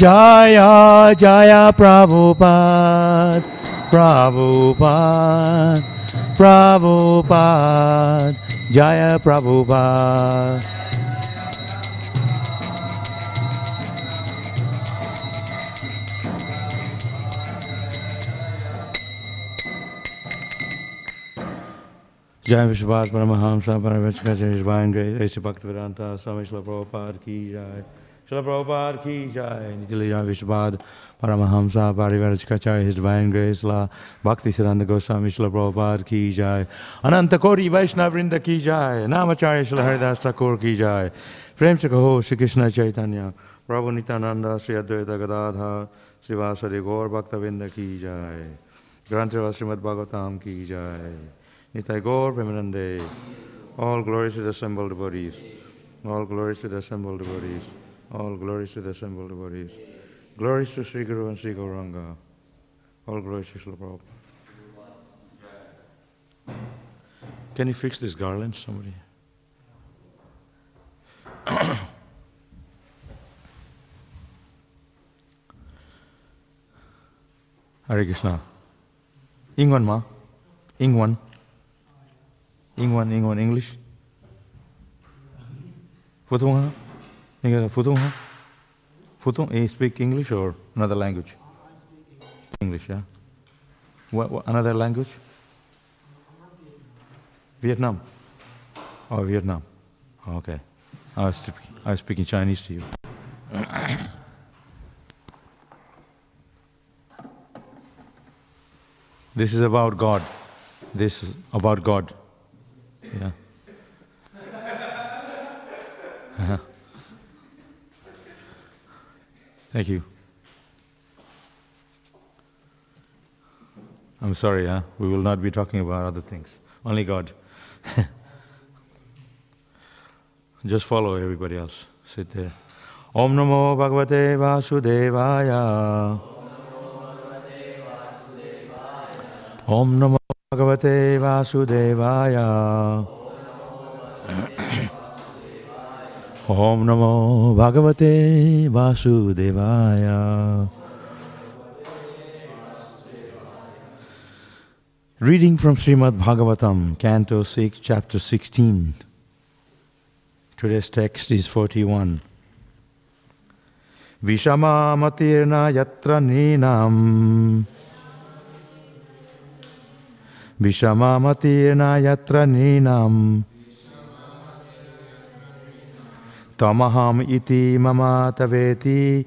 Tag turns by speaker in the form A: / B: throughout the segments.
A: Jaya Jaya Prabhupada Prabhupada Prabhupada Jaya Prabhupada जय विश्वपाद परमहंस परमेश्वर जय हिजबाइन गए ऐसे भक्त वेदांता स्वामी शिल प्रभुपाद की जय शिल प्रभुपाद की जय नितिल जय विश्वपाद Paramhans पारिवारिकाचार्य his divine grace la bhakti siddhanta goswami शिल प्रभुपाद की जय अनंत कोटि वैष्णव वृंद की जय नामाचार्य शिल हरिदास ठाकुर की जय प्रेम से कहो श्री कृष्ण चैतन्य प्रभु नित्यानंद श्री अद्वैत गदाधर श्रीवासरि गौर भक्तविंद की जय ग्रंथ श्रीमद भागवतम की जय Nitai Gaur Premanande. All glories to the assembled devotees. All glories to the assembled devotees. All glories to the assembled devotees. Glories to Sri Guru and Sri Gauranga. All glories to Srila Prabhupada. Can you fix this garland, somebody? Hare Krishna. Ingwan ma. Ingwan. Ingwan, Ingwan, English. 普 you got Futung? Futung, you speak English or another language? English, yeah. What, another language? Vietnam. Oh, Vietnam. Okay. I was, speaking, I was speaking Chinese to you. this is about God. This is about God. Yeah. Thank you. I'm sorry, huh? We will not be talking about other things. Only God. Just follow everybody else. Sit there. Om Namo Bhagavate Vasudevaya. Om Namo Bhagavate Vasudevaya. ओम नमो भगवते वासुदेवाय। Reading from Shrimad Bhagavatam canto six chapter sixteen today's text is forty one विषमामतीर्ण यत्र नीनाम यत्र नीनाम Tamaham iti mama taveti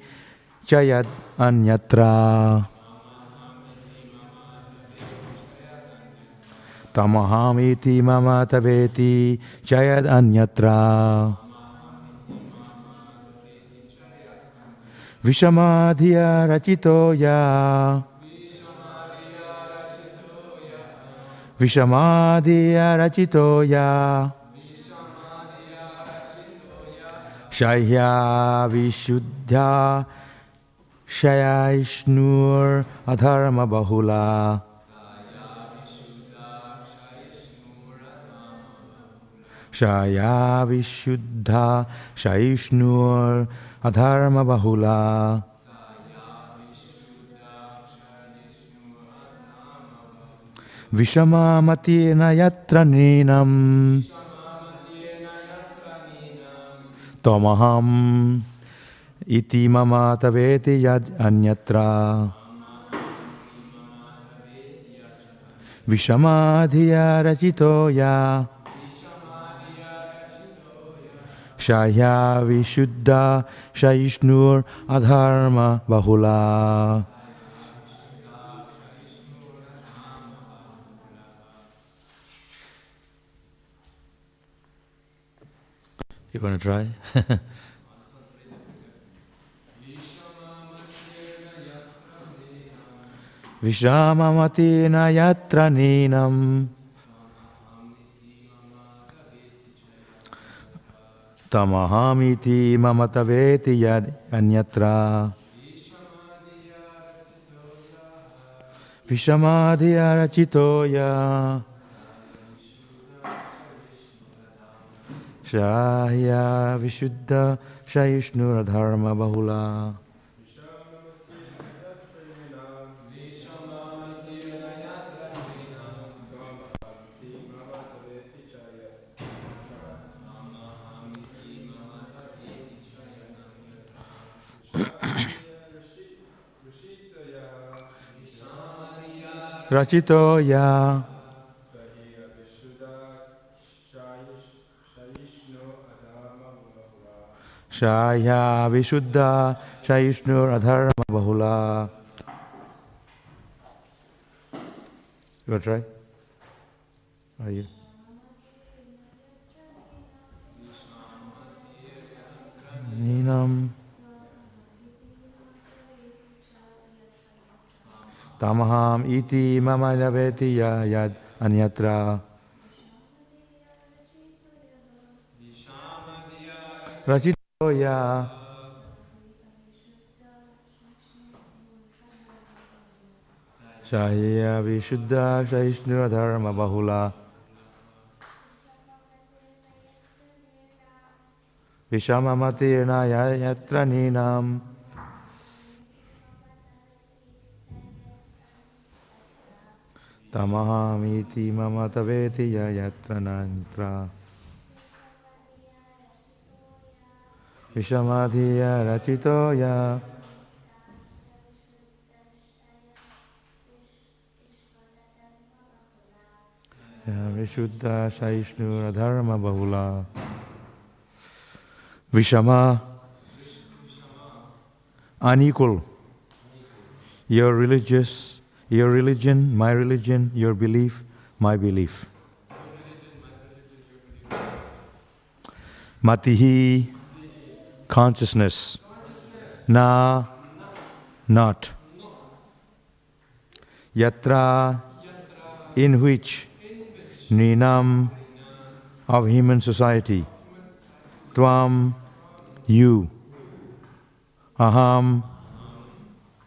A: chayad anyatra Tamaham iti mama taveti chayad anyatra Vishamadhiya rachito ya Vishamadhiya rachito ya Shaya vishuddha Shayaishnur adharma bahula Shaya vishuddha Shaishnur adharma bahula Vishamamatena yatra ninam Tamaham iti mama taveti yad anyatra Vishamadhiya rachito ya Shaya vishuddha shaishnur adharma bahula You want to try? Vishamamatena yatra ninam Tamahamiti mamataveti yad anyatra. Vishamadhiya rachitoya Shahya Vishuddha Shaishnur Dharma Bahula. Rachito ya Shaya Vishuddha Shaishnu Adharma Bahula. You want to try? Are you? Ninam. Tamaham iti mama javeti ya yad anyatra. Rachito ya. Shahya Vishuddha Shaishnu Dharma Bahula. Vishamamatirna yatra ninam. Tamahamiti mama taveti yatra nantra. विषमाधिया रचित विशुद्धा विशुद्ध सहिष्णु धर्म बहुला। विषमा। Anikul. Your religious your religion my religion your belief my belief मति ही consciousness. Na, not. Yatra, in which Ninam of human society. Tvam, you. Aham,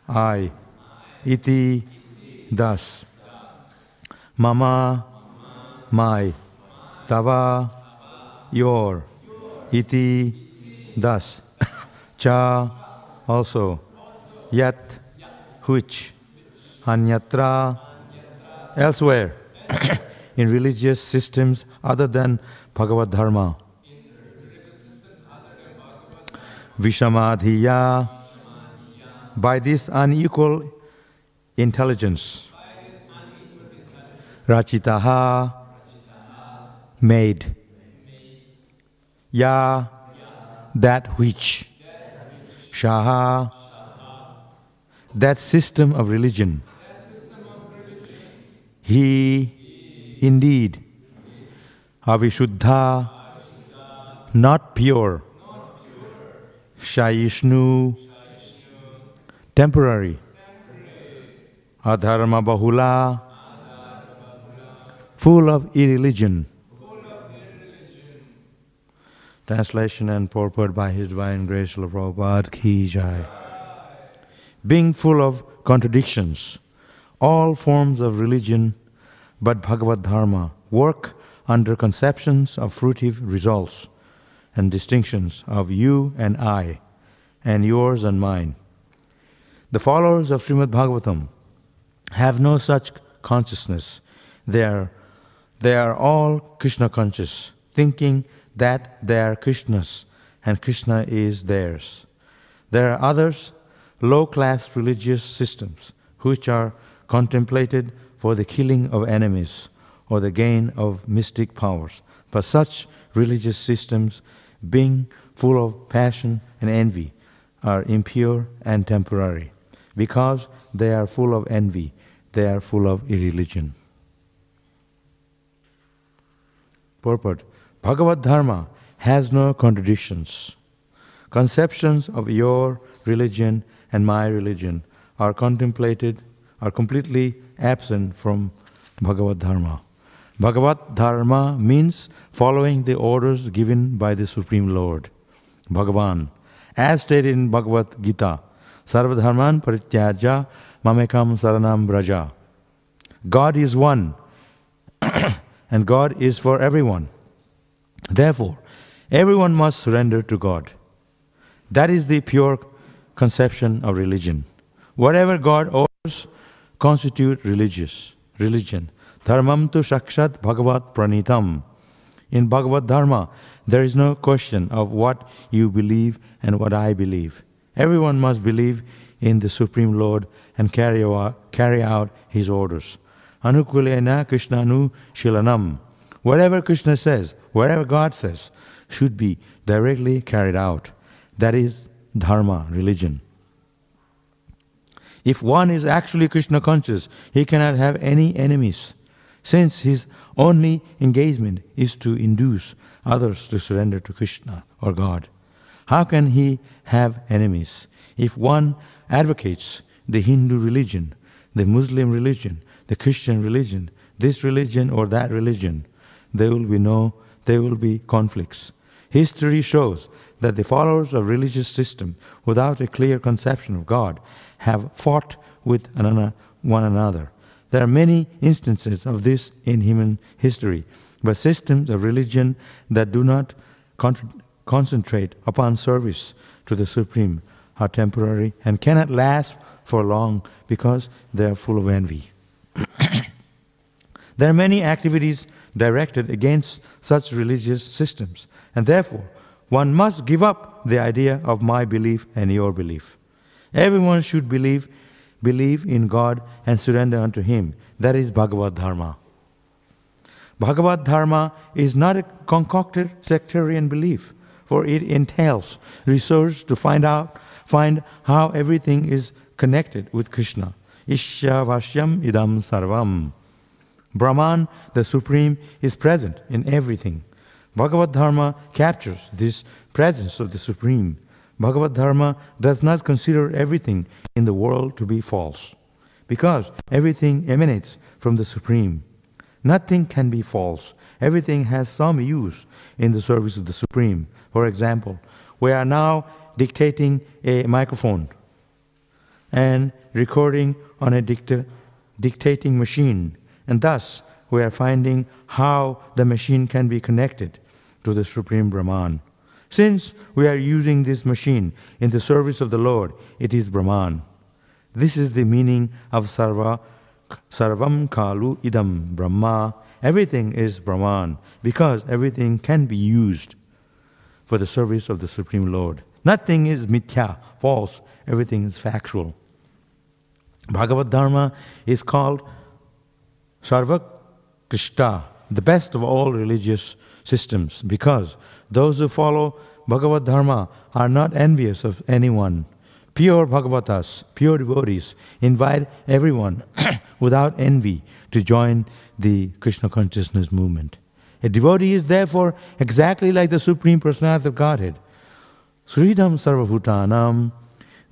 A: I. Iti, thus. Mama, my. Tava, your. Iti, thus. Cha, also. yet, which. Anyatra, elsewhere. in religious systems other than Bhagavad Dharma. Vishamadhiya, by this unequal intelligence, Rachitaha, made, Ya, that which, Shaha, that system of religion. He indeed Avishuddha, not pure, Shaishnu, temporary, Adharma Bahula, full of irreligion. Translation and purport by His Divine Grace Srila Prabhupada Ki Jai. Being full of contradictions, all forms of religion but Bhagavad Dharma work under conceptions of fruitive results and distinctions of you and I, and yours and mine. The followers of Srimad Bhagavatam have no such consciousness. They are, they are all Krishna conscious, thinking that they are Krishna's and Krishna is theirs. There are others, low class religious systems, which are contemplated for the killing of enemies or the gain of mystic powers. But such religious systems, being full of passion and envy, are impure and temporary. Because they are full of envy, they are full of irreligion. Purport Bhagavad Dharma has no contradictions. Conceptions of your religion and my religion are contemplated, are completely absent from Bhagavad Dharma. Bhagavad Dharma means following the orders given by the Supreme Lord, Bhagavan, as stated in Bhagavad Gita, Sarvadharman Parityaja Mamekam Saranam Braja. God is one, and God is for everyone. Therefore, everyone must surrender to God. That is the pure conception of religion. Whatever God orders constitute religious religion. Dharmam tu shakshat bhagavat pranitam. In Bhagavad Dharma, there is no question of what you believe and what I believe. Everyone must believe in the Supreme Lord and carry out, carry out His orders. anukulena krishnanu shilanam. Whatever Krishna says, whatever God says, should be directly carried out. That is dharma, religion. If one is actually Krishna conscious, he cannot have any enemies, since his only engagement is to induce others to surrender to Krishna or God. How can he have enemies? If one advocates the Hindu religion, the Muslim religion, the Christian religion, this religion or that religion, there will be no, there will be conflicts. History shows that the followers of religious system without a clear conception of God have fought with one another. There are many instances of this in human history, but systems of religion that do not con- concentrate upon service to the Supreme are temporary and cannot last for long because they are full of envy. there are many activities directed against such religious systems, and therefore one must give up the idea of my belief and your belief. Everyone should believe, believe in God and surrender unto Him. That is Bhagavad Dharma. Bhagavad Dharma is not a concocted sectarian belief, for it entails research to find out, find how everything is connected with Krishna. Ishavasyam idam sarvam. Brahman, the Supreme, is present in everything. Bhagavad Dharma captures this presence of the Supreme. Bhagavad Dharma does not consider everything in the world to be false, because everything emanates from the Supreme. Nothing can be false. Everything has some use in the service of the Supreme. For example, we are now dictating a microphone and recording on a dicta- dictating machine, and thus we are finding how the machine can be connected to the Supreme Brahman. Since we are using this machine in the service of the Lord, it is Brahman. This is the meaning of Sarva, Sarvam Khalu Idam Brahma. Everything is Brahman because everything can be used for the service of the Supreme Lord. Nothing is mithya, false, everything is factual. Bhagavad Dharma is called Sarva Krishta, the best of all religious systems because those who follow Bhagavad Dharma are not envious of anyone. Pure Bhagavatas, pure devotees, invite everyone without envy to join the Krishna consciousness movement. A devotee is therefore exactly like the Supreme Personality of Godhead. Suhridam Sarvabhutanam,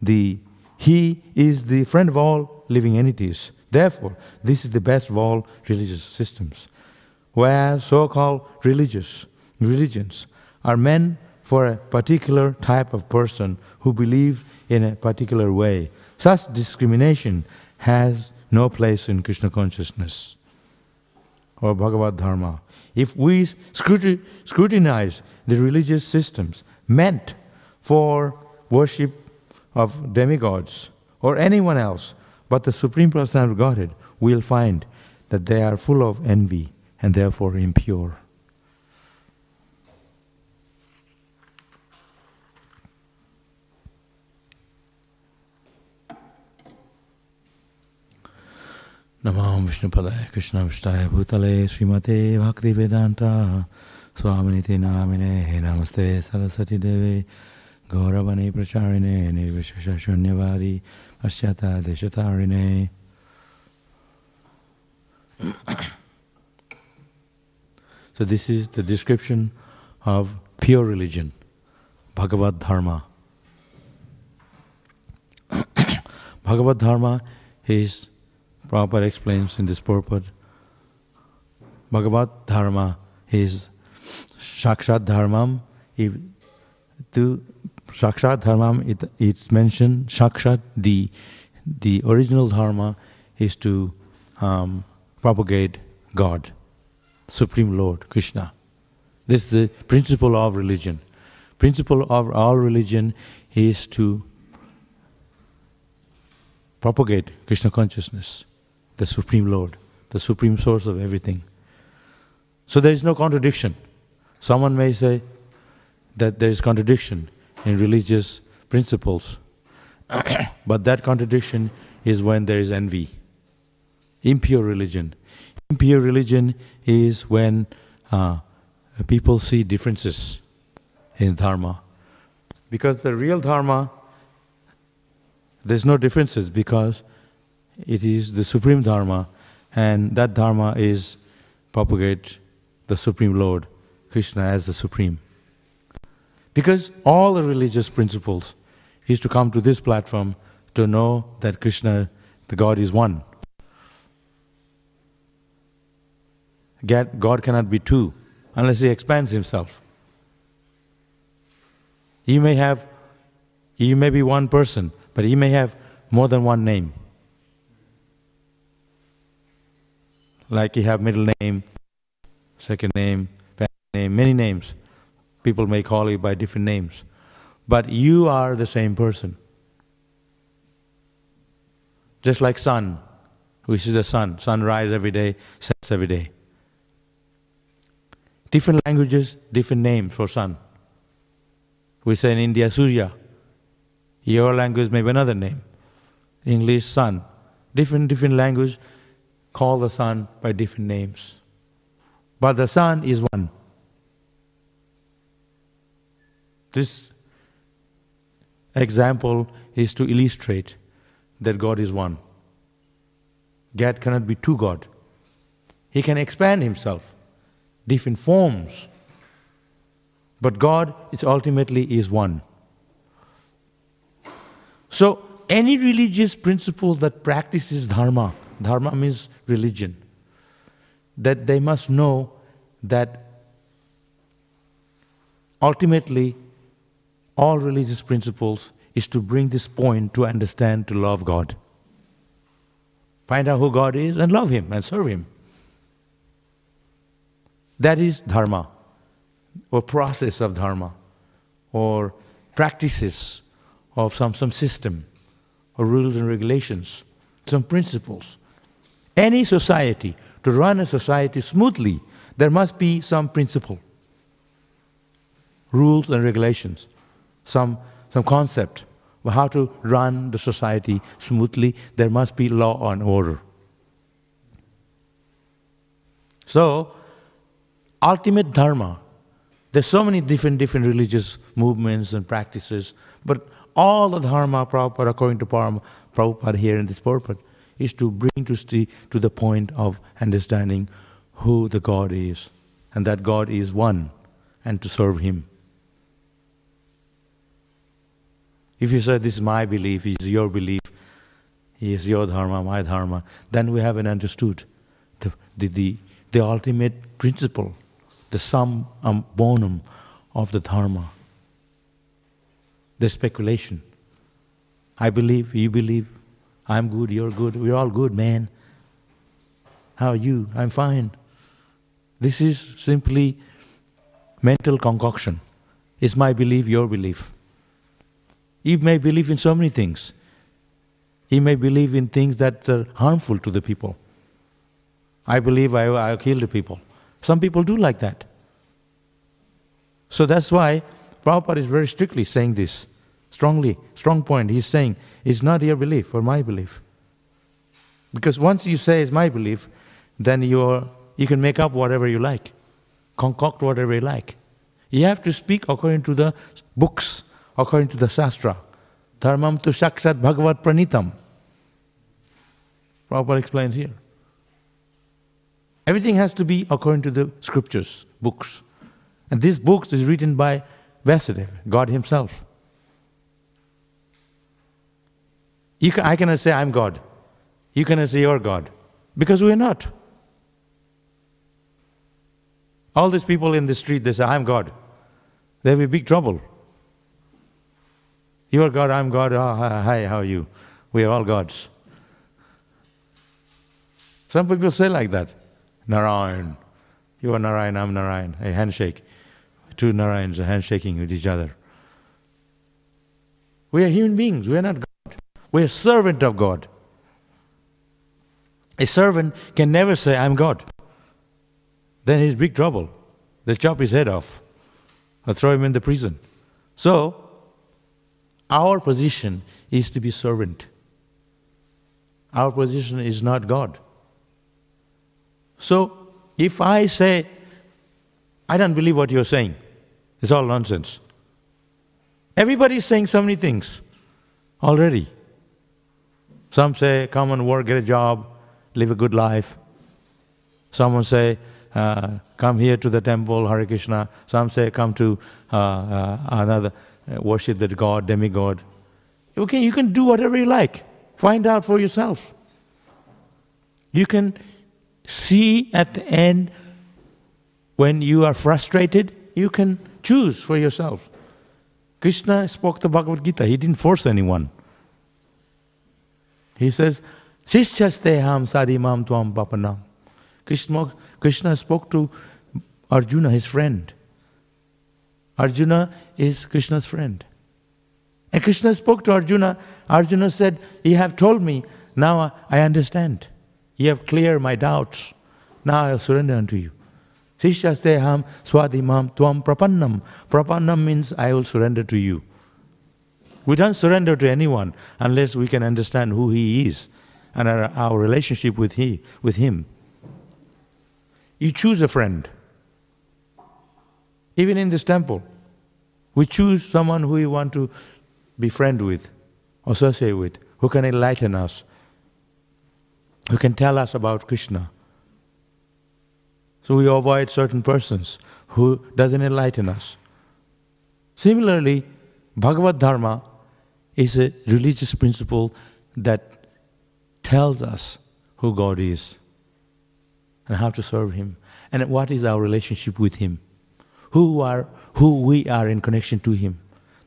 A: the He is the friend of all living entities. Therefore, this is the best of all religious systems where so-called religious religions are meant for a particular type of person who believes in a particular way. Such discrimination has no place in Krishna consciousness or Bhagavad Dharma. If we scrutinize the religious systems meant for worship of demigods or anyone else but the Supreme Personality of Godhead, we'll find that they are full of envy and therefore impure. Vishtaya Bhutale Srimate Bhakti Vedanta Swaminiti Namine Namaste Saraswati Deve Gauravane Pracharine Nirvishesha Shunyavadi Asyata Deshatarine So this is the description of pure religion, Bhagavad Dharma. Bhagavad Dharma is, Prabhupada explains in this purport, Bhagavad Dharma is Shakshat Dharmam. If to Shakshat Dharmam, it, it's mentioned, Shakshat, the, the original Dharma is to um, propagate God. Supreme Lord, Krishna. This is the principle of religion. Principle of all religion is to propagate Krishna consciousness, the Supreme Lord, the supreme source of everything. So there is no contradiction. Someone may say that there is contradiction in religious principles, but that contradiction is when there is envy. impure religion. Impure religion is when uh, people see differences in dharma. Because the real dharma, there's no differences because it is the supreme dharma, and that dharma is propagate the supreme Lord, Krishna as the supreme. Because all the religious principles is to come to this platform to know that Krishna, the God, is one. God cannot be two unless he expands himself. He may have, he may be one person, but he may have more than one name. Like you have middle name, second name, family name, many names. People may call you by different names. But you are the same person. Just like sun, which is the sun. Sun rise every day, sets every day. Different languages, different names for sun. We say in India, Surya. Your language may be another name. English, sun. Different, different language call the sun by different names. But the sun is one. This example is to illustrate that God is one. God cannot be two God. He can expand himself different forms. But God is ultimately is one. So any religious principle that practices dharma, dharma means religion, that they must know that ultimately all religious principles is to bring this point to understand to love God. Find out who God is and love Him and serve Him. That is dharma, or process of dharma, or practices of some, some system, or rules and regulations, some principles. Any society, to run a society smoothly, there must be some principle, rules and regulations, some, some concept of how to run the society smoothly. There must be law and order. So, ultimate dharma. There's so many different different religious movements and practices, but all the dharma Prabhupada, according to Prabhupada here in this purport, is to bring to, the, to the point of understanding who the God is, and that God is one, and to serve Him. If you say, This is my belief, is your belief, is your dharma, my dharma, then we haven't understood the, the, the, the ultimate principle the sum um, bonum of the dharma. The speculation. I believe, you believe, I'm good, you're good, we're all good, man. How are you? I'm fine. This is simply mental concoction. It's my belief, your belief. You may believe in so many things. He may believe in things that are harmful to the people. I believe I, I'll kill the people. Some people do like that. So that's why Prabhupada is very strictly saying this, strongly, strong point. He's saying, it's not your belief or my belief. Because once you say it's my belief, then you're, you can make up whatever you like, concoct whatever you like. You have to speak according to the books, according to the Shastra. Dharmam tu Shakshat bhagavat pranitam. Prabhupada explains here. Everything has to be according to the scriptures, books. And these books is written by Vasudev, God Himself. Can, I cannot say I'm God. You cannot say you're God. Because we're not. All these people in the street, they say, I'm God. They have a big trouble. You are God, I'm God. Oh, hi, how are you? We are all gods. Some people say like that. Narayan. You are Narayan, I'm Narayan. A handshake. Two Narayans are handshaking with each other. We are human beings, we are not God. We are servant of God. A servant can never say, I'm God. Then he's big trouble. They'll chop his head off or throw him in the prison. So, our position is to be servant. Our position is not God. So if I say, I don't believe what you're saying, it's all nonsense. Everybody is saying so many things already. Some say, come and work, get a job, live a good life. Someone say, uh, come here to the temple, Hare Krishna. Some say, come to uh, uh, another, Uh, worship the God, demigod. Okay, you can do whatever you like. Find out for yourself. You can see at the end when you are frustrated, you can choose for yourself. Krishna spoke the Bhagavad Gita, he didn't force anyone. He says, Shishchasteham sadimam tuam papanam. Krishna, Krishna spoke to Arjuna, his friend. Arjuna is Krishna's friend. And Krishna spoke to Arjuna. Arjuna said, You have told me, now I understand. You have cleared my doubts. Now I surrender unto you. Sishasteham swadhimam tuam prapannam. Prapannam means I will surrender to you. We don't surrender to anyone unless we can understand who he is and our, our relationship with, he, with him. You choose a friend. Even in this temple, we choose someone who we want to befriend with, associate with, who can enlighten us, who can tell us about Krishna. So we avoid certain persons who doesn't enlighten us. Similarly, Bhagavad Dharma is a religious principle that tells us who God is and how to serve Him and what is our relationship with Him, who, are, who we are in connection to Him.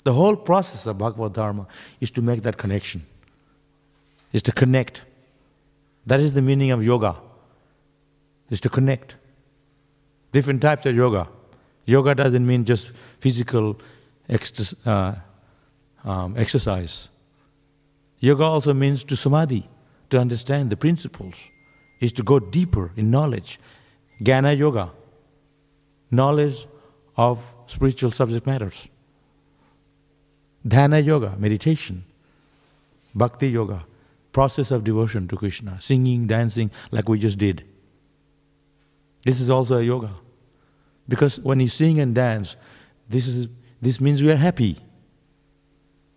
A: The whole process of Bhagavad Dharma is to make that connection, is to connect. That is the meaning of yoga, is to connect. Different types of yoga. Yoga doesn't mean just physical uh, um, exercise. Yoga also means to samadhi, to understand the principles, is to go deeper in knowledge. Gana yoga, knowledge of spiritual subject matters. Dhyana yoga, meditation. Bhakti yoga, process of devotion to Krishna, singing, dancing like we just did. This is also a yoga. Because when you sing and dance, this, is, this means we are happy.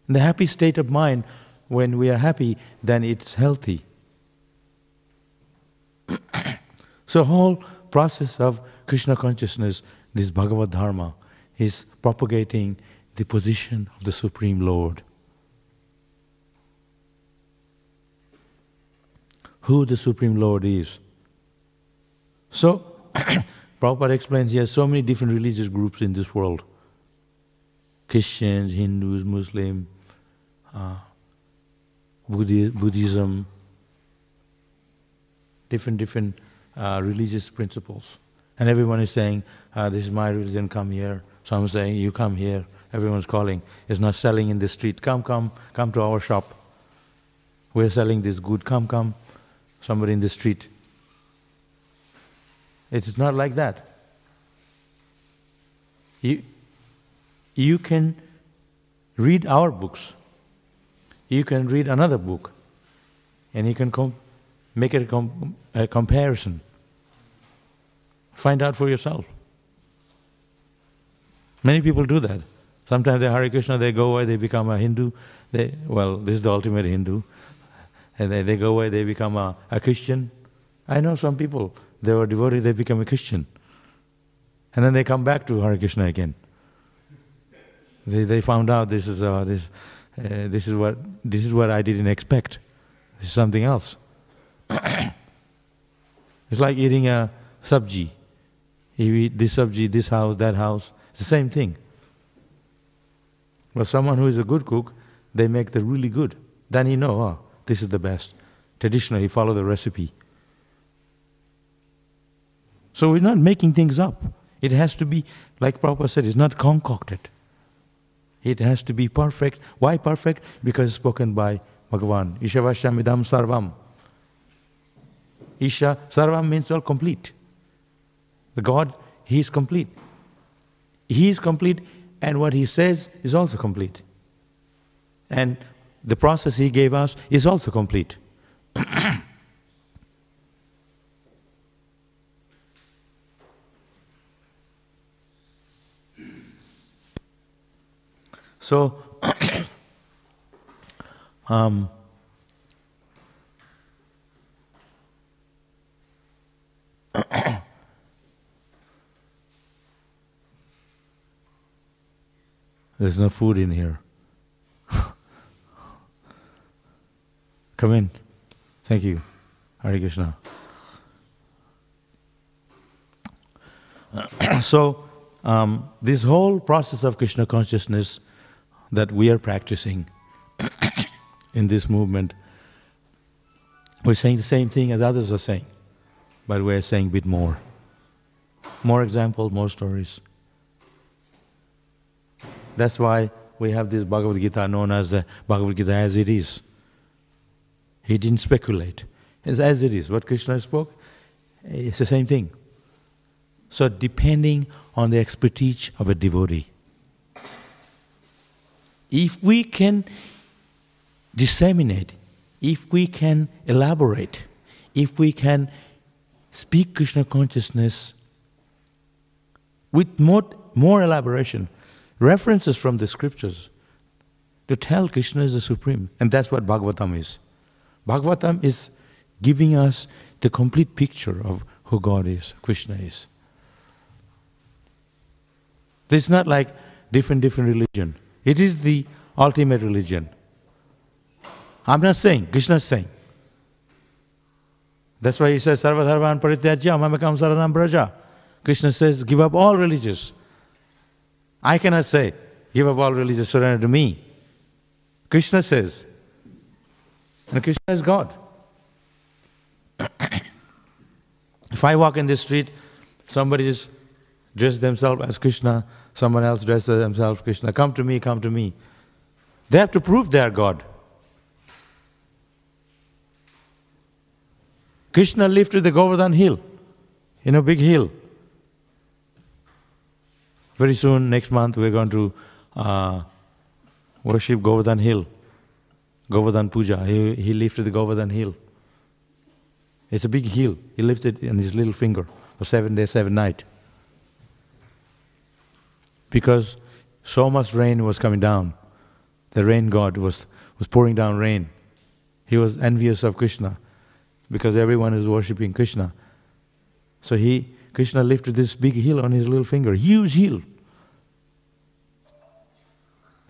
A: In the happy state of mind, when we are happy, then it's healthy. so whole process of Krishna consciousness, this Bhagavad Dharma, is propagating the position of the Supreme Lord. Who the Supreme Lord is. So, Prabhupada explains he has so many different religious groups in this world Christians, Hindus, Muslim, uh, Buddhism, different, different uh, religious principles. And everyone is saying, uh, This is my religion, come here. Some saying, You come here. Everyone's calling. It's not selling in the street. Come, come, come to our shop. We're selling this good. Come, come. Somebody in the street. It's not like that. You, you can read our books. You can read another book. And you can com- make a, com- a comparison. Find out for yourself. Many people do that. Sometimes they Hare Krishna, they go away, they become a Hindu. They, well, this is the ultimate Hindu. And they, they go away, they become a, a Christian. I know some people, they were devoted, they become a Christian. And then they come back to Hare Krishna again. They, they found out this is, uh, this, uh, this, is what, this is what I didn't expect. This is something else. it's like eating a sabji. You eat this sabji, this house, that house. It's the same thing. But someone who is a good cook, they make the really good. Then he know, oh, this is the best. Traditionally, he follow the recipe. So we're not making things up. It has to be, like Prabhupada said, it's not concocted. It has to be perfect. Why perfect? Because spoken by Bhagavan. Ishavashamidam sarvam. Isha, sarvam means all complete. The God, He is complete. He is complete, and what He says is also complete. And the process He gave us is also complete. so, um, there's no food in here. Come in. Thank you. Hare Krishna. so, um, this whole process of Krishna consciousness that we are practicing in this movement, we're saying the same thing as others are saying, but we're saying a bit more. More examples, more stories. That's why we have this Bhagavad Gita known as the Bhagavad Gita as it is. He didn't speculate. It's as it is. What Krishna spoke, it's the same thing. So, depending on the expertise of a devotee, if we can disseminate, if we can elaborate, if we can speak Krishna consciousness with more, more elaboration, references from the scriptures to tell Krishna is the supreme. And that's what Bhagavatam is. Bhagavatam is giving us the complete picture of who God is, Krishna is. Is not like different different religion. It is the ultimate religion. I'm not saying, Krishna is saying. That's why he says, Sarva Dharman Parityajya Mamakam Saranam Braja. Krishna says, give up all religions. I cannot say, give up all religious surrender to me. Krishna says, and Krishna is God. if I walk in this street, somebody just dressed themselves as Krishna, someone else dresses themselves Krishna. Come to me, come to me. They have to prove they are God. Krishna lived to the Govardhan hill, in a big hill. Very soon, next month, we're going to uh, worship Govardhan hill, Govardhan Puja. He, he lifted the Govardhan hill. It's a big hill. He lifted it on his little finger for seven days, seven nights. Because so much rain was coming down. The rain god was, was pouring down rain. He was envious of Krishna because everyone is worshipping Krishna. So he, Krishna lifted this big hill on his little finger, huge hill.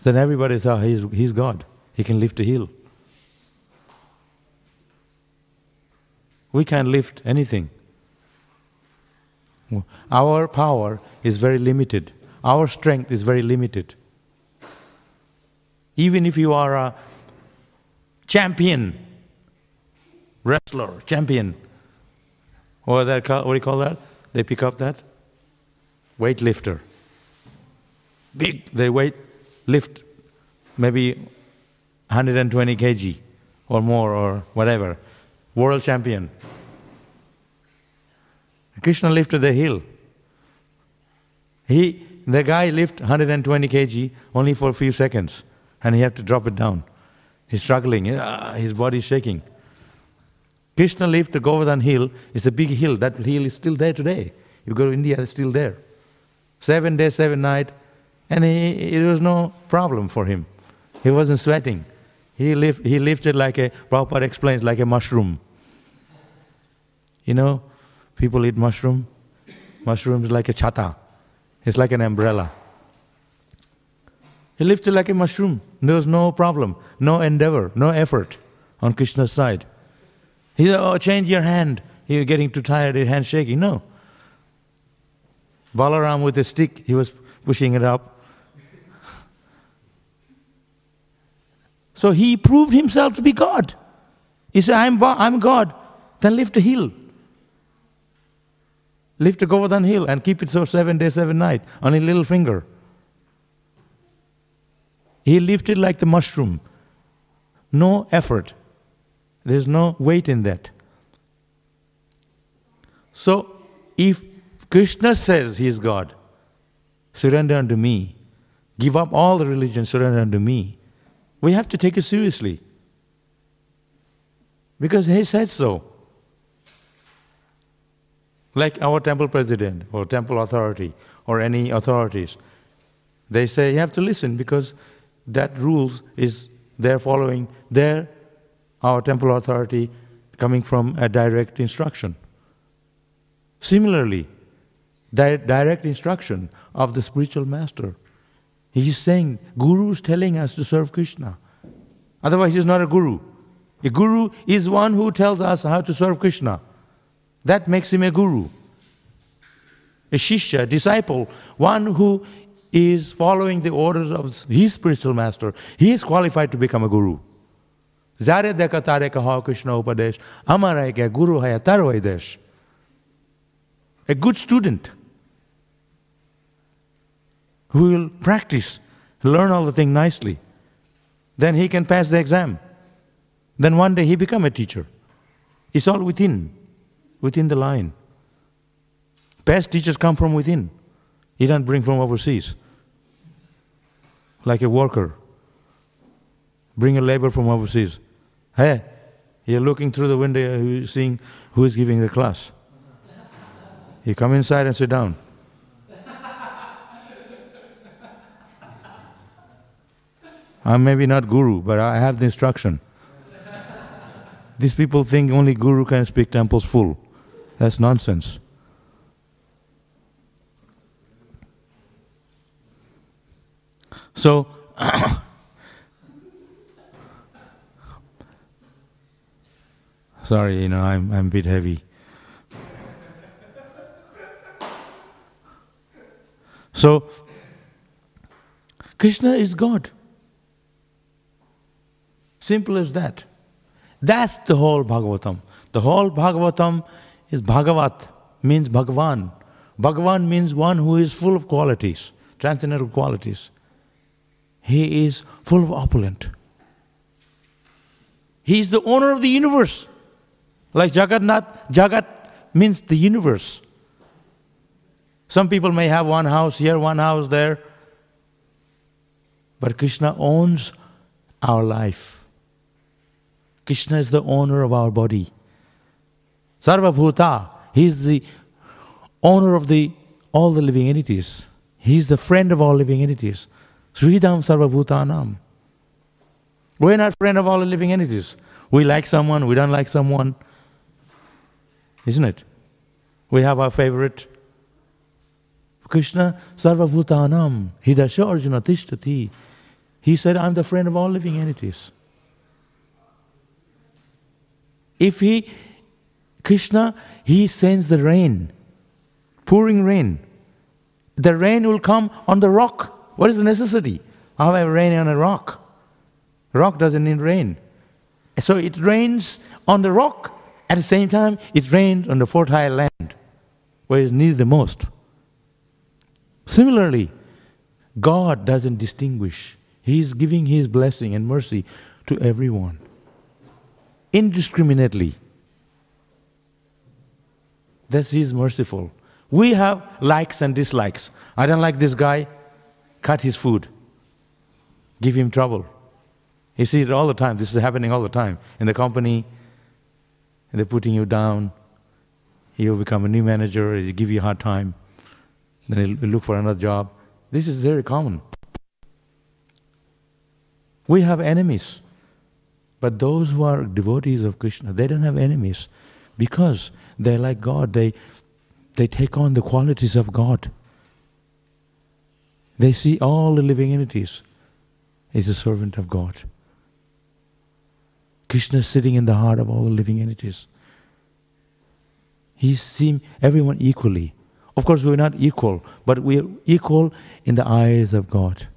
A: Then everybody thought oh, he's, he's God. He can lift a hill. We can't lift anything. Our power is very limited. Our strength is very limited. Even if you are a champion, wrestler, champion, what, that, what do you call that? They pick up that? Weightlifter. Big, they weight, lift maybe 120 kg or more or whatever. World champion. Krishna lifted the hill. He, the guy lifted 120 kg only for a few seconds and he had to drop it down. He's struggling, his body is shaking. Krishna lifted the Govardhan hill. It's a big hill. That hill is still there today. You go to India, it's still there. Seven days, seven nights, and he, it was no problem for him. He wasn't sweating. He, lift, he lifted like a, Prabhupada explains, like a mushroom. You know, people eat mushroom. Mushroom is like a chata. It's like an umbrella. He lifted like a mushroom. There was no problem, no endeavor, no effort on Krishna's side. He said, Oh, change your hand. You're getting too tired, your hand shaking. No. Balaram with a stick, he was pushing it up. So he proved himself to be God. He said, I'm, I'm God. Then lift a hill. Lift a Govardhan hill and keep it so seven days, seven nights on his little finger. He lifted like the mushroom. No effort. There's no weight in that. So, if Krishna says he is God, surrender unto me, give up all the religion, surrender unto me, we have to take it seriously. Because he said so. Like our temple president or temple authority or any authorities, they say you have to listen because that rules is they're following their our temple authority coming from a direct instruction. Similarly, di- direct instruction of the spiritual master. He's saying, Guru is telling us to serve Krishna. Otherwise, he's not a guru. A guru is one who tells us how to serve Krishna. That makes him a guru. A shishya, disciple, one who is following the orders of his spiritual master. He is qualified to become a guru. Zare deka tare kaha Krishna upadesh, amara guru haya tarvaidesh. A good student who will practice, learn all the things nicely. Then he can pass the exam. Then one day he become a teacher. It's all within, within the line. Best teachers come from within. He don't bring from overseas. Like a worker. Bring a labor from overseas. Hey, you're looking through the window, seeing who is giving the class. You come inside and sit down. I'm maybe not guru, but I have the instruction. These people think only guru can speak temples full. That's nonsense. So, sorry, you know, I'm, I'm a bit heavy. So, Krishna is God. Simple as that. That's the whole Bhagavatam. The whole Bhagavatam is Bhagavat, means Bhagavan. Bhagavan means one who is full of qualities, transcendental qualities. He is full of opulent. He is the owner of the universe. Like Jagannath, Jagat means the universe. Some people may have one house here, one house there. But Krishna owns our life. Krishna is the owner of our body. Sarva Bhuta, he is the owner of the all the living entities. He is the friend of all living entities. Suhridam Sarva Bhutanam. We're not friend of all the living entities. We like someone, we don't like someone. Isn't it? We have our favorite. Krishna Sarva Bhutanam. Hidasha Arjuna Tishtati. He said, I'm the friend of all living entities. If he, Krishna, he sends the rain, pouring rain. The rain will come on the rock. What is the necessity of having rain on a rock? Rock doesn't need rain. So it rains on the rock. At the same time, it rains on the fertile land where it's needed the most. Similarly, God doesn't distinguish. He is giving His blessing and mercy to everyone indiscriminately. That He's merciful. We have likes and dislikes. I don't like this guy, cut his food, give him trouble. You see it all the time. This is happening all the time. In the company, they're putting you down. You become a new manager, they give you a hard time. Then they look for another job. This is very common. We have enemies. But those who are devotees of Krishna, they don't have enemies because they're like God. They, they take on the qualities of God. They see all the living entities as a servant of God. Krishna is sitting in the heart of all the living entities. He sees everyone equally. Of course, we're not equal, but we're equal in the eyes of God.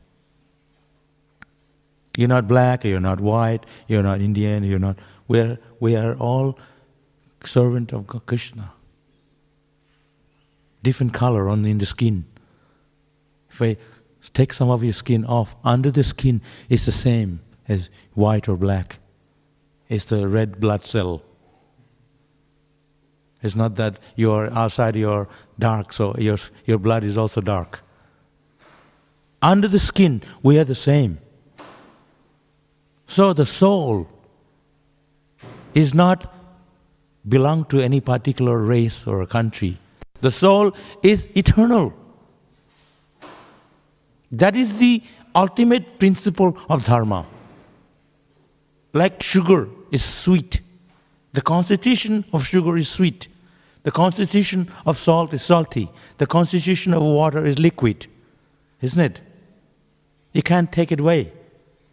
A: You're not black, you're not white, you're not Indian, you're not. We're, we are all servant of Krishna. Different color on in the skin. If I take some of your skin off, under the skin it's the same as white or black. It's the red blood cell. It's not that you're outside you're dark, so your, your blood is also dark. Under the skin, we are the same. So the soul is not belong to any particular race or country. The soul is eternal. That is the ultimate principle of dharma. Like sugar is sweet. The constitution of sugar is sweet. The constitution of salt is salty. The constitution of water is liquid. Isn't it? You can't take it away.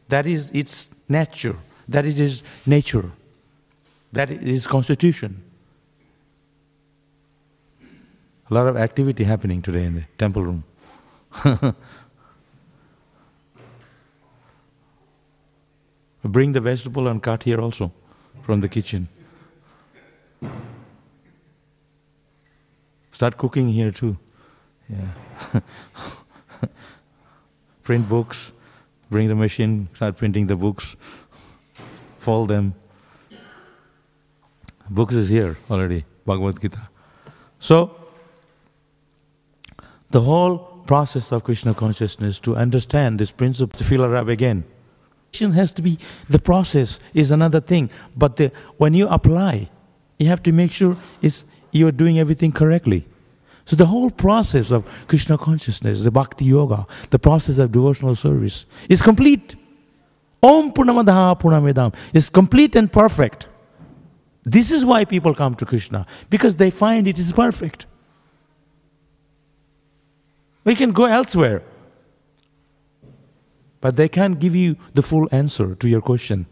A: That is its nature. That is his nature. That is his constitution. A lot of activity happening today in the temple room. Bring the vegetable and cut here also from the kitchen. Start cooking here too. Yeah. Print books, bring the machine, start printing the books, fold them. Books is here already, Bhagavad Gita. So, the whole process of Krishna consciousness to understand this principle, to feel Arab again. Has to be the process is another thing, but the, when you apply, you have to make sure it's, you're doing everything correctly. So the whole process of Krishna consciousness, the bhakti yoga, the process of devotional service is complete. Om Purnamadaha Purnamidam is complete and perfect. This is why people come to Krishna, because they find it is perfect. We can go elsewhere. But they can't give you the full answer to your question.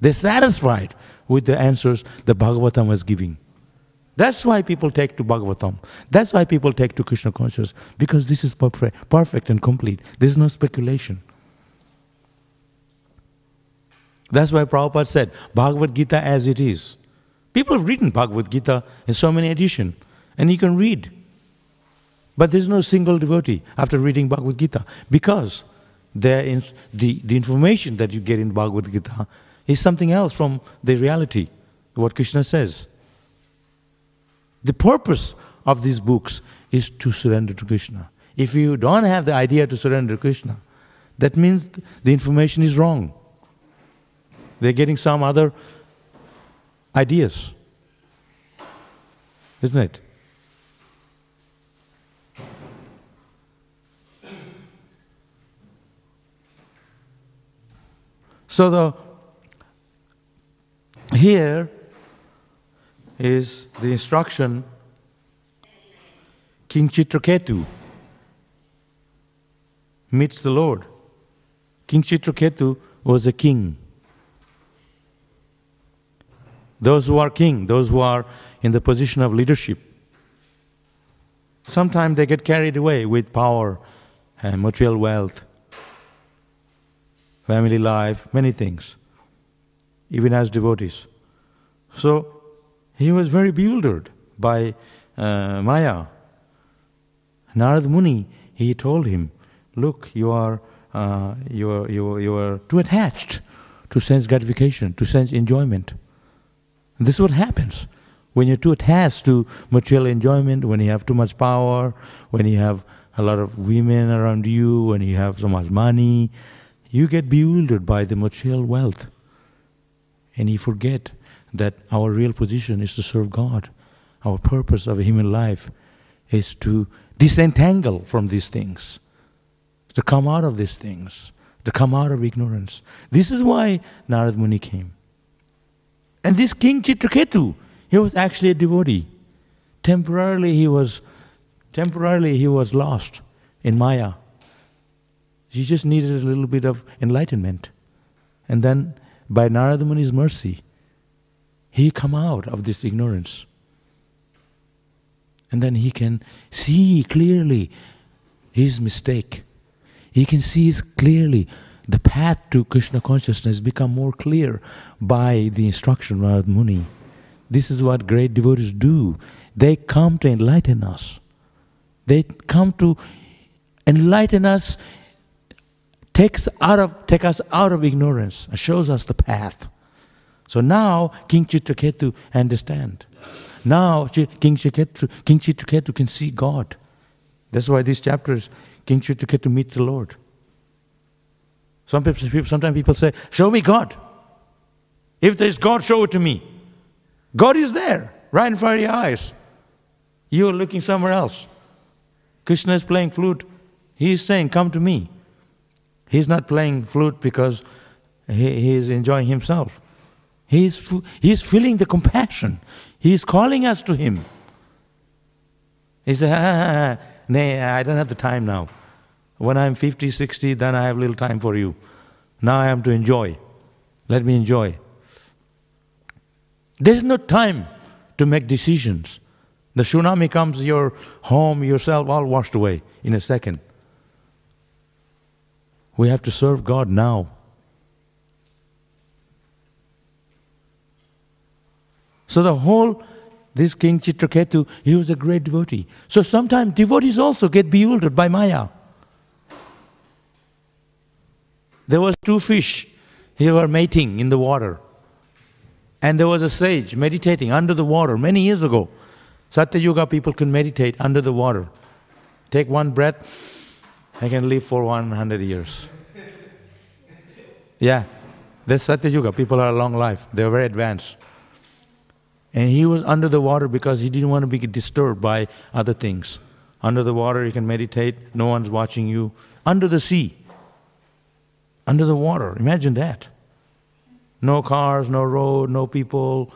A: They're satisfied with the answers the Bhagavatam was giving. That's why people take to Bhagavatam. That's why people take to Krishna consciousness, because this is perfect, perfect and complete. There's no speculation. That's why Prabhupada said, Bhagavad Gita as it is. People have written Bhagavad Gita in so many editions, and you can read. But there's no single devotee after reading Bhagavad Gita because the, the, the information that you get in Bhagavad Gita is something else from the reality, what Krishna says. The purpose of these books is to surrender to Krishna. If you don't have the idea to surrender to Krishna, that means the information is wrong. They're getting some other ideas. Isn't it? So the here is the instruction King Chitraketu meets the Lord. King Chitraketu was a king. Those who are king, those who are in the position of leadership, sometimes they get carried away with power and material wealth family life, many things, even as devotees. So he was very bewildered by uh, Maya. Narad Muni, he told him, Look, you are, uh, you, are, you, are, you are too attached to sense gratification, to sense enjoyment. And this is what happens. When you're too attached to material enjoyment, when you have too much power, when you have a lot of women around you, when you have so much money, you get bewildered by the material wealth. And you forget that our real position is to serve God. Our purpose of a human life is to disentangle from these things, to come out of these things, to come out of ignorance. This is why Narad Muni came. And this king Chitraketu, he was actually a devotee. Temporarily he was temporarily he was lost in Maya. She just needed a little bit of enlightenment. And then, by Narada Muni's mercy, he come out of this ignorance. And then he can see clearly his mistake. He can see clearly the path to Krishna consciousness become more clear by the instruction of Muni. This is what great devotees do. They come to enlighten us. They come to enlighten us takes out of take us out of ignorance and shows us the path. So now King Chitraketu understand. Now King Chitraketu, King Chitraketu can see God. That's why these chapters, King Chitraketu meets the Lord. Some people, sometimes people say, "Show me God." If there's God, show it to me. God is there, right in front of your eyes. You are looking somewhere else. Krishna is playing flute. He is saying, "Come to me." He's not playing flute because he, he is enjoying himself. He's, is feeling the compassion. He is calling us to him. He said, ah, Nay, I don't have the time now. When I'm 50, 60, then I have little time for you. Now I am to enjoy. Let me enjoy. There's no time to make decisions. The tsunami comes, your home, yourself, all washed away in a second. We have to serve God now. So the whole, this King Chitraketu, he was a great devotee. So sometimes devotees also get bewildered by Maya. There was two fish, they were mating in the water. And there was a sage meditating under the water many years ago. Satya people can meditate under the water. Take one breath, I can live for 100 years. Yeah, that's Satya Yuga. People are a long life. They're very advanced. And he was under the water because he didn't want to be disturbed by other things. Under the water, you can meditate, no one's watching you. Under the sea, under the water, imagine that. No cars, no road, no people,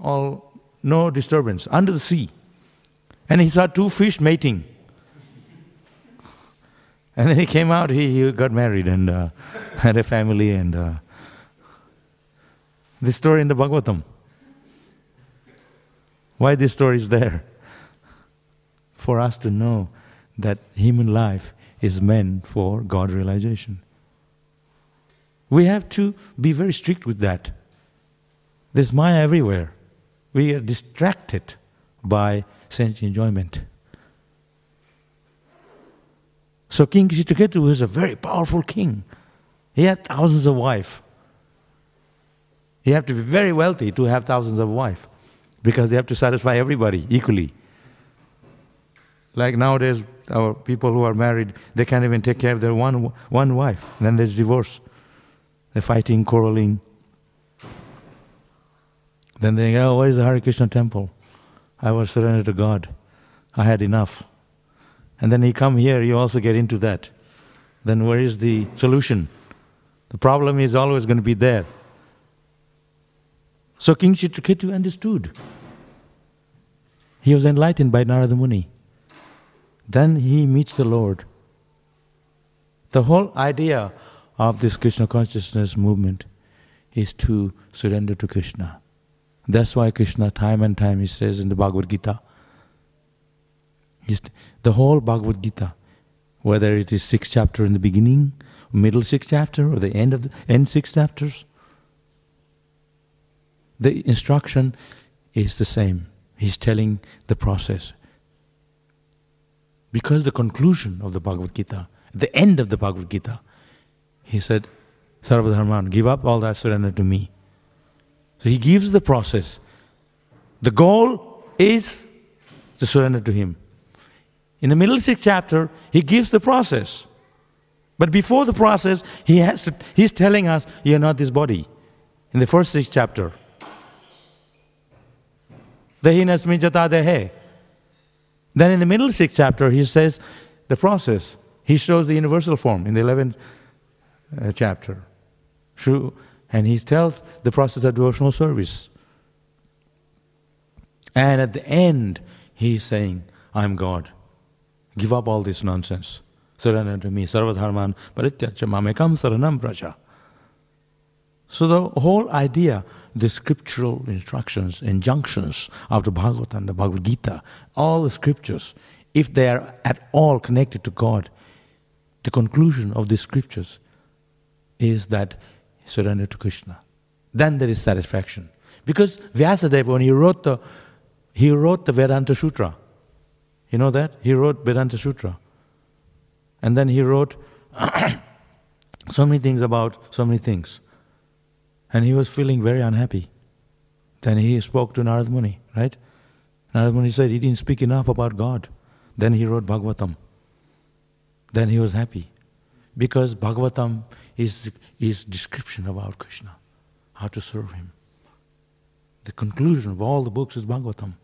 A: all, no disturbance, under the sea. And he saw two fish mating. And then he came out, he, he got married and uh, had a family. And uh, this story in the Bhagavatam. Why this story is there? For us to know that human life is meant for God realization. We have to be very strict with that. There's Maya everywhere. We are distracted by sense enjoyment. So King Chitraketu was a very powerful king. He had thousands of wives. You have to be very wealthy to have thousands of wives because they have to satisfy everybody equally. Like nowadays, our people who are married, they can't even take care of their one, one wife. Then there's divorce. They're fighting, quarreling. Then they go, oh, where is the Hare Krishna temple? I was surrendered to God. I had enough. And then you come here, you also get into that. Then where is the solution? The problem is always going to be there. So King Chitraketu understood. He was enlightened by Narada Muni. Then he meets the Lord. The whole idea of this Krishna consciousness movement is to surrender to Krishna. That's why Krishna, time and time, he says in the Bhagavad Gita, the whole Bhagavad Gita, whether it is sixth chapter in the beginning, middle sixth chapter, or the end of the end six chapters, the instruction is the same. He's telling the process. Because the conclusion of the Bhagavad Gita, the end of the Bhagavad Gita, he said, Sarvadharman, give up all that, surrender to me. So he gives the process. The goal is to surrender to him. In the middle sixth chapter, he gives the process. But before the process, he has to, he's telling us, you're not this body. In the first sixth chapter. Dehinasmi jata. Then in the middle sixth chapter, he says the process. He shows the universal form in the 11th uh, chapter. And he tells the process of devotional service. And at the end, he's saying, I'm God. Give up all this nonsense. Surrender to me. Sarvadharman parityacha mamekam saranam praja. So the whole idea the scriptural instructions, injunctions of the Bhagavatam, the Bhagavad Gita, all the scriptures, if they are at all connected to God, the conclusion of these scriptures is that surrender to Krishna. Then there is satisfaction. Because Vyasadeva, when he wrote the he wrote the Vedanta Sutra. You know that? He wrote Vedanta Sutra. And then he wrote so many things about so many things. And he was feeling very unhappy. Then he spoke to Narad Muni, right? Narad Muni said he didn't speak enough about God. Then he wrote Bhagavatam. Then he was happy. Because Bhagavatam is, is description about Krishna, how to serve him. The conclusion of all the books is Bhagavatam.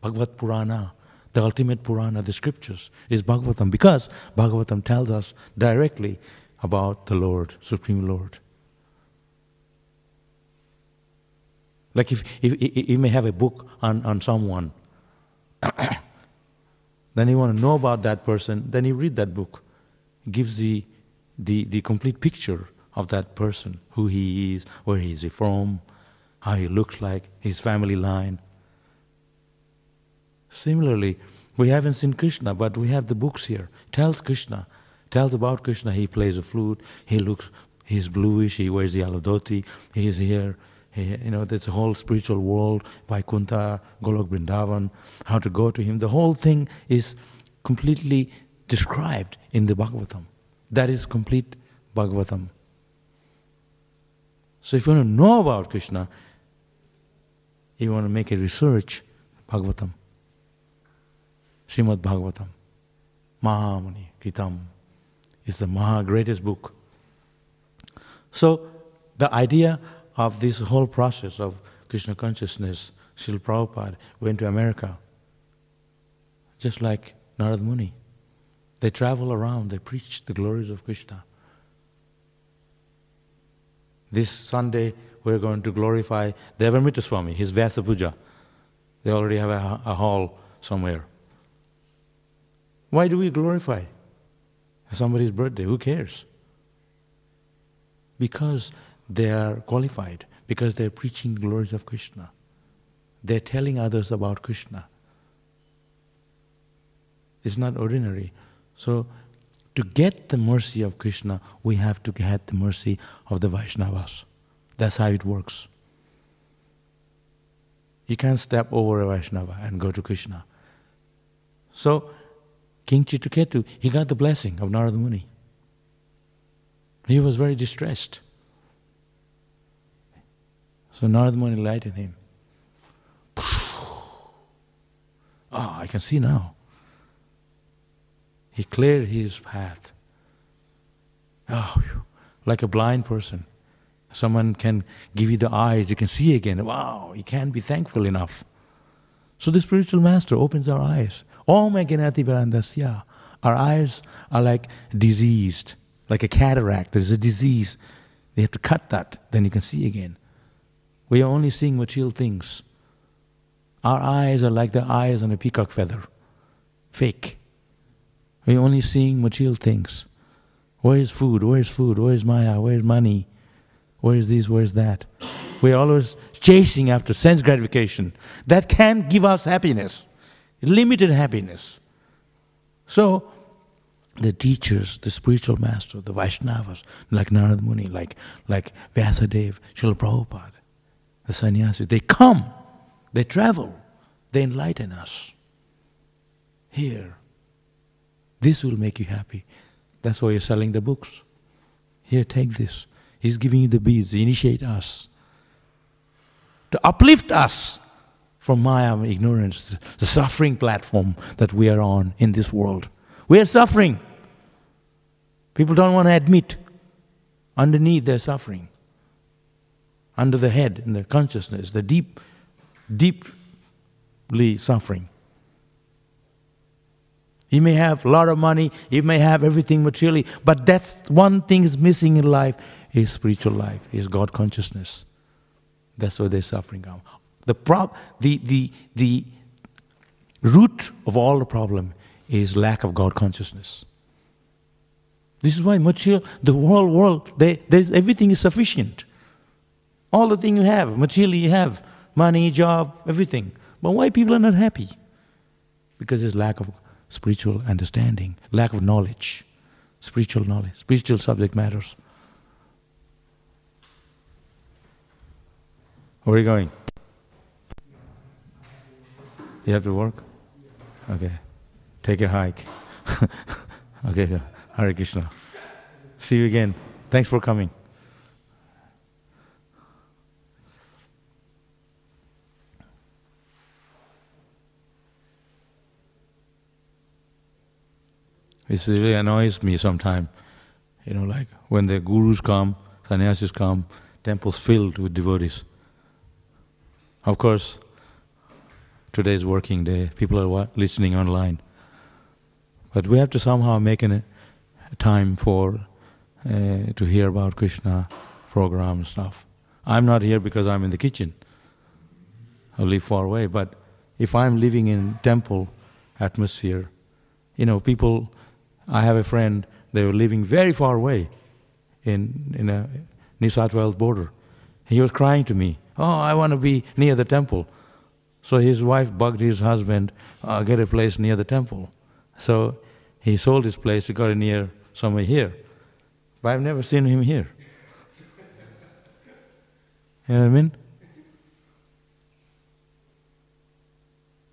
A: Bhagavat Purana, the ultimate Purana, the scriptures, is Bhagavatam. Because Bhagavatam tells us directly about the Lord, Supreme Lord. Like if, if, if you may have a book on, on someone, then you want to know about that person, then you read that book. It gives the, the, the complete picture of that person, who he is, where he is from, how he looks like, his family line. Similarly, we haven't seen Krishna, but we have the books here. Tells Krishna, tells about Krishna. He plays a flute. He looks, he's bluish. He wears the yellow dhoti. He is here. You know, there's a whole spiritual world, Vaikuntha, Golok Vrindavan, how to go to him. The whole thing is completely described in the Bhagavatam. That is complete Bhagavatam. So if you want to know about Krishna, you want to make a research, Bhagavatam. Srimad Bhagavatam. Mahamuni Kritam is the Maha greatest book. So the idea of this whole process of Krishna consciousness, Srila Prabhupada went to America, just like Narad Muni. They travel around, they preach the glories of Krishna. This Sunday, we're going to glorify Devamrita Swami, his Vyasa Puja. They already have a, a hall somewhere. Why do we glorify somebody's birthday? Who cares? Because they are qualified, because they're preaching the glories of Krishna. They're telling others about Krishna. It's not ordinary. So to get the mercy of Krishna, we have to get the mercy of the Vaishnavas. That's how it works. You can't step over a Vaishnava and go to Krishna. So, King Chitraketu, he got the blessing of Narada Muni. He was very distressed. So Narada Muni enlightened him. Ah, oh, I can see now. He cleared his path. Oh, like a blind person. Someone can give you the eyes, you can see again. Wow, you can't be thankful enough. So the spiritual master opens our eyes. Om Agnati Barandasya. Our eyes are like diseased, like a cataract. There's a disease. They have to cut that, then you can see again. We are only seeing material things. Our eyes are like the eyes on a peacock feather, fake. We're only seeing material things. Where is food? Where is food? Where is Maya? Where is money? Where is this? Where is that? We're always chasing after sense gratification. That can't give us happiness, limited happiness. So, the teachers, the spiritual master, the Vaishnavas, like Narad Muni, like, like Vyasadeva, Srila Prabhupada, the sannyasis, they come, they travel, they enlighten us. Here, this will make you happy. That's why you're selling the books. Here, take this. He's giving you the beads, initiate us, to uplift us from Maya ignorance, the suffering platform that we are on in this world. We are suffering. People don't want to admit. Underneath, they're suffering. Under the head, in the consciousness, the deep, deeply suffering. He may have a lot of money, he may have everything materially, but that's one thing is missing in life is spiritual life, is God consciousness. That's where they're suffering from. The, prob- the, the, the root of all the problem is lack of God consciousness. This is why material, the whole world, they, everything is sufficient. All the things you have, materially you have, money, job, everything. But why people are not happy? Because there's lack of spiritual understanding, lack of knowledge, spiritual knowledge, spiritual subject matters. Where are you going? You have to work? Okay. Take a hike. okay, Hare Krishna. See you again. Thanks for coming. It really annoys me sometimes. You know, like when the gurus come, sannyasis come, temples filled with devotees. Of course, today is working day. People are listening online. But we have to somehow make a time for uh, to hear about Krishna program stuff. I'm not here because I'm in the kitchen. I live far away, but if I'm living in temple atmosphere, you know, people. I have a friend. They were living very far away, in in a New South Wales border. He was crying to me, "Oh, I want to be near the temple." So his wife bugged his husband, uh, "Get a place near the temple." So he sold his place. He got it near somewhere here, but I've never seen him here. You know what I mean?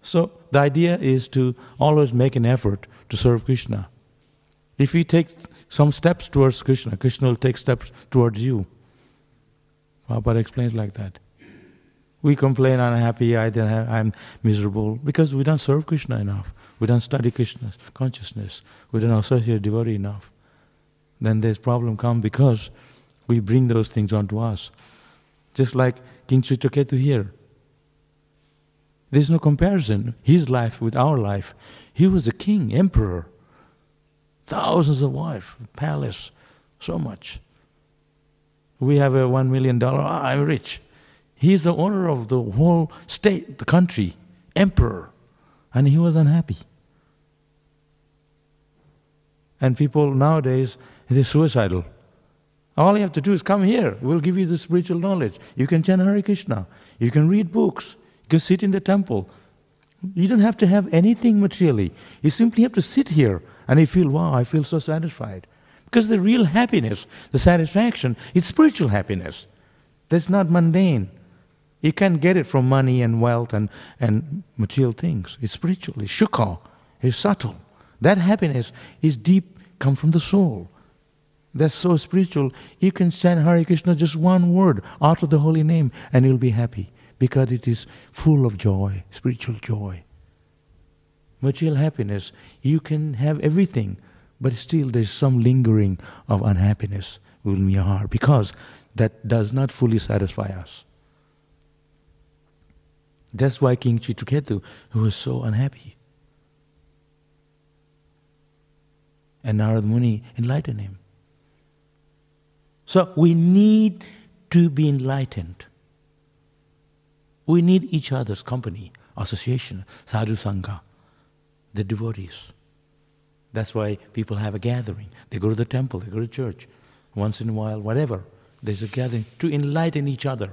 A: So the idea is to always make an effort to serve Krishna. If we take some steps towards Krishna, Krishna will take steps towards you. Prabhupada explains like that. We complain, I'm unhappy, I am miserable, because we don't serve Krishna enough. We don't study Krishna's consciousness. We don't associate devotee enough. Then this problem come because we bring those things onto us. Just like King Chitraketu here. There's no comparison. His life with our life. He was a king, emperor. Thousands of wives, palace, so much. We have a one million dollar, oh, I'm rich. He's the owner of the whole state, the country, emperor. And he was unhappy. And people nowadays, they're suicidal. All you have to do is come here. We'll give you the spiritual knowledge. You can chant Hare Krishna. You can read books. You can sit in the temple. You don't have to have anything materially. You simply have to sit here and you feel, wow, I feel so satisfied. Because the real happiness, the satisfaction, is spiritual happiness. That's not mundane. You can't get it from money and wealth and, and material things. It's spiritual, it's shukha, it's subtle. That happiness is deep, come from the soul that's so spiritual, you can chant Hare Krishna just one word out of the holy name and you'll be happy because it is full of joy, spiritual joy. Material happiness, you can have everything, but still there's some lingering of unhappiness within your heart because that does not fully satisfy us. That's why King Chitraketu was so unhappy. And Narad Muni enlightened him. So we need to be enlightened. We need each other's company, association, sadhu sangha, the devotees. That's why people have a gathering. They go to the temple, they go to church, once in a while, whatever. There's a gathering to enlighten each other.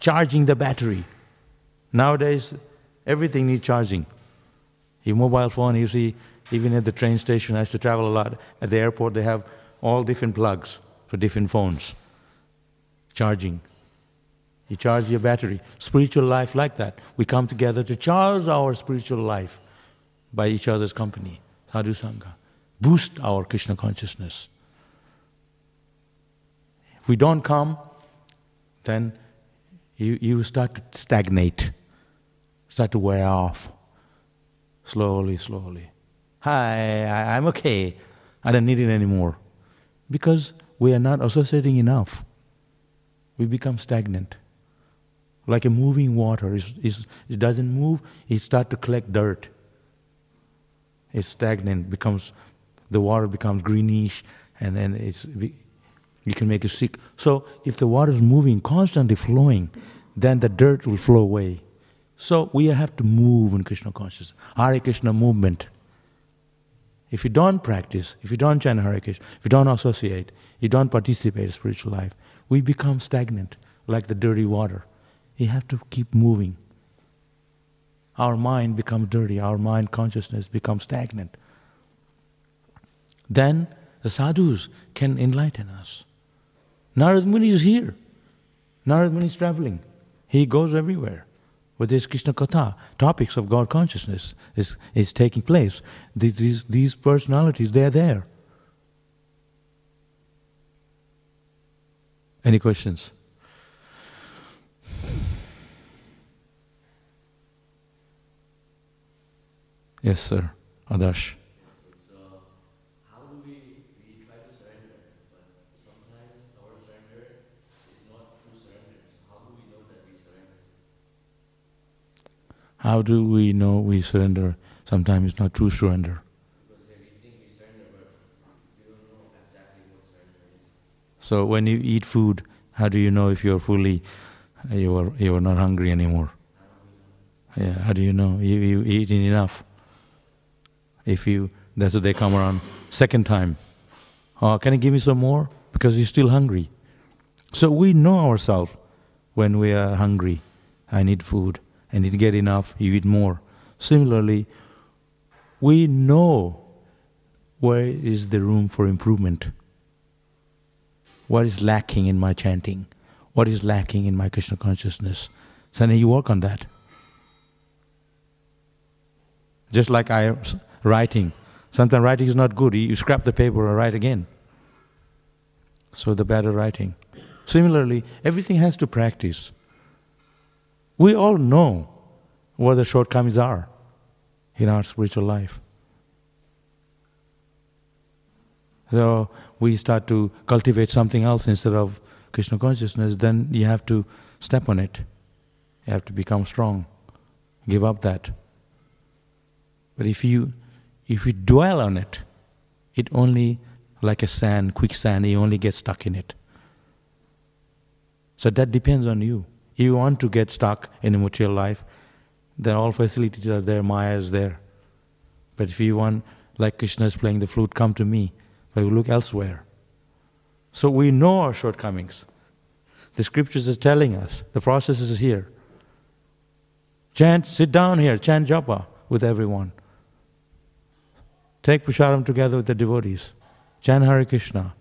A: Charging the battery. Nowadays, everything needs charging. Your mobile phone, you see, even at the train station, I used to travel a lot. At the airport, they have all different plugs for different phones. Charging. You charge your battery. Spiritual life like that. We come together to charge our spiritual life by each other's company. Sadhu Sangha. Boost our Krishna consciousness. If we don't come, then you, you start to stagnate, start to wear off. Slowly, slowly. Hi, I, I'm okay. I don't need it anymore. Because we are not associating enough. We become stagnant. Like a moving water. It's, it's, it doesn't move, it starts to collect dirt. It's stagnant, becomes, the water becomes greenish, and then it's, you can make it sick. So if the water is moving, constantly flowing, then the dirt will flow away. So we have to move in Krishna consciousness. Hare Krishna movement. If you don't practice, if you don't chant Hare Krishna, if you don't associate, you don't participate in spiritual life, we become stagnant like the dirty water. You have to keep moving. Our mind becomes dirty, our mind consciousness becomes stagnant. Then the sadhus can enlighten us. Narad Muni is here. Narad Muni is traveling. He goes everywhere where there's Krishna Katha, topics of God consciousness is, is taking place. These, these, these personalities, they're there. Any questions? Yes, sir. Adarsh. How do we know we surrender? Sometimes it's not true surrender. How we surrender? So when you eat food, how do you know if you're fully, you are, you are not hungry anymore? Yeah, how do you know? You, you eating enough. If you, that's they come around second time. Oh, can you give me some more? Because you're still hungry. So we know ourselves when we are hungry. I need food. I need to get enough. You eat more. Similarly, we know where is the room for improvement. What is lacking in my chanting? What is lacking in my Krishna consciousness? So then you work on that. Just like I writing. Sometimes writing is not good. You scrap the paper and write again. So the better writing. Similarly, everything has to practice. We all know what the shortcomings are in our spiritual life. So we start to cultivate something else instead of Krishna consciousness, then you have to step on it. You have to become strong. Give up that. But if you if you dwell on it, it only like a sand, quicksand, you only get stuck in it. So that depends on you. If you want to get stuck in a material life, then all facilities are there, Maya is there. But if you want, like Krishna is playing the flute, come to me, but look elsewhere. So we know our shortcomings. The scriptures is telling us, the process is here. Chant, sit down here, chant japa with everyone. Take Pusharam together with the devotees. Chant Hare Krishna.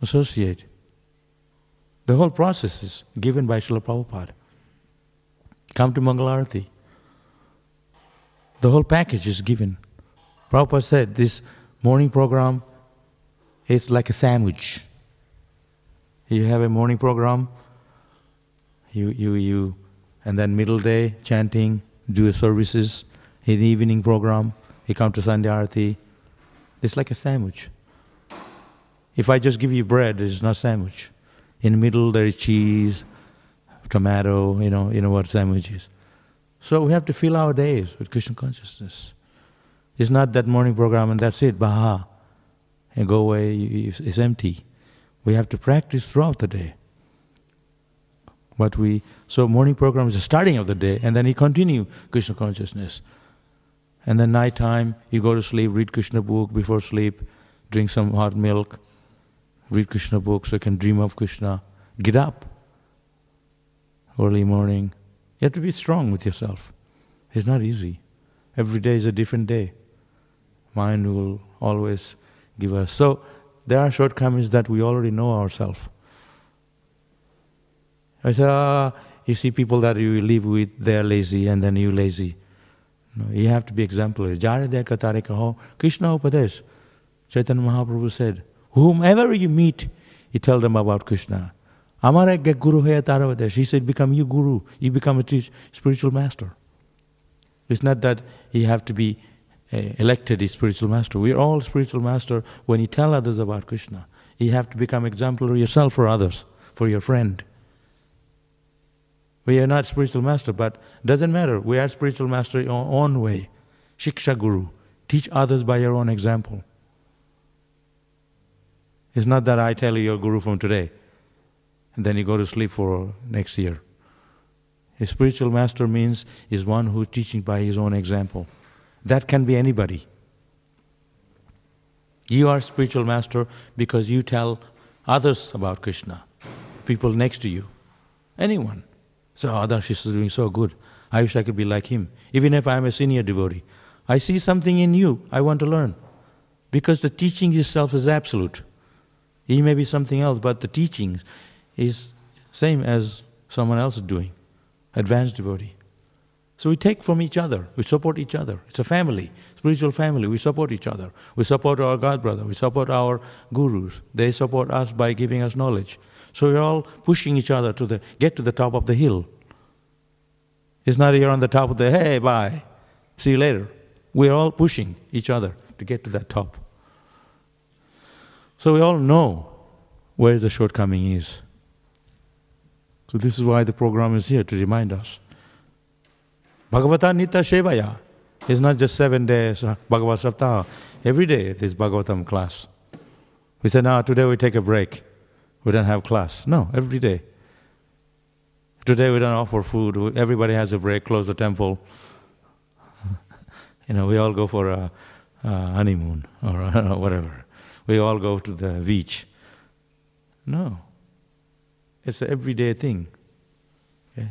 A: Associate. The whole process is given by Srila Prabhupada. Come to Mangalarati. The whole package is given. Prabhupada said this morning program is like a sandwich. You have a morning program, you, you, you, and then middle day chanting, do services, in evening program, you come to Sandhyarati. It's like a sandwich. If I just give you bread, it's not sandwich. In the middle there is cheese, tomato, you know, you know what sandwich is. So we have to fill our days with Krishna consciousness. It's not that morning program and that's it, baha, and go away, it's empty. We have to practice throughout the day. But we, so morning program is the starting of the day, and then you continue Krishna consciousness. And then night time, you go to sleep, read Krishna book before sleep, drink some hot milk, read Krishna book so you can dream of Krishna. Get up early morning, you have to be strong with yourself. It's not easy. Every day is a different day. Mind will always give us. So there are shortcomings that we already know ourselves. I say, ah, you see people that you live with, they're lazy, and then you lazy. No, you have to be exemplary. Jaradya katare kaho, Krishna Upadesh. Chaitanya Mahaprabhu said, whomever you meet, you tell them about Krishna. Amara guru hai. He said, become you guru. You become a teach, spiritual master. It's not that you have to be uh, elected a spiritual master. We are all spiritual master when you tell others about Krishna. You have to become exemplary yourself for others, for your friend. We are not spiritual master, but doesn't matter. We are spiritual master in our own way. Shiksha guru. Teach others by your own example. It's not that I tell you you're guru from today and then you go to sleep for next year. A spiritual master means is one who is teaching by his own example. That can be anybody. You are spiritual master because you tell others about Krishna, people next to you, anyone. So Adarsh is doing so good. I wish I could be like him. Even if I am a senior devotee, I see something in you I want to learn. Because the teaching itself is absolute. He may be something else, but the teaching is same as someone else is doing, advanced devotee. So we take from each other, we support each other. It's a family, spiritual family, we support each other. We support our God brother, we support our gurus. They support us by giving us knowledge. So we're all pushing each other to the get to the top of the hill. It's not you're on the top of the hey, bye. See you later. We're all pushing each other to get to that top. So we all know where the shortcoming is. So this is why the program is here to remind us. Bhagavata Nitya Sevaya is not just seven days, uh, Bhagavad Saptaha. Every day there's Bhagavatam class. We say, now today we take a break. We don't have class. No, every day. Today we don't offer food. Everybody has a break, close the temple. you know, we all go for a, a honeymoon or whatever. We all go to the beach. No. It's an everyday thing. Okay.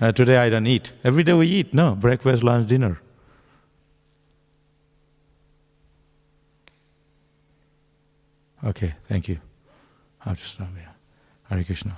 A: Uh, today I don't eat. Every day we eat. No, breakfast, lunch, dinner. Okay, thank you. I'll just stop here. Hare Krishna.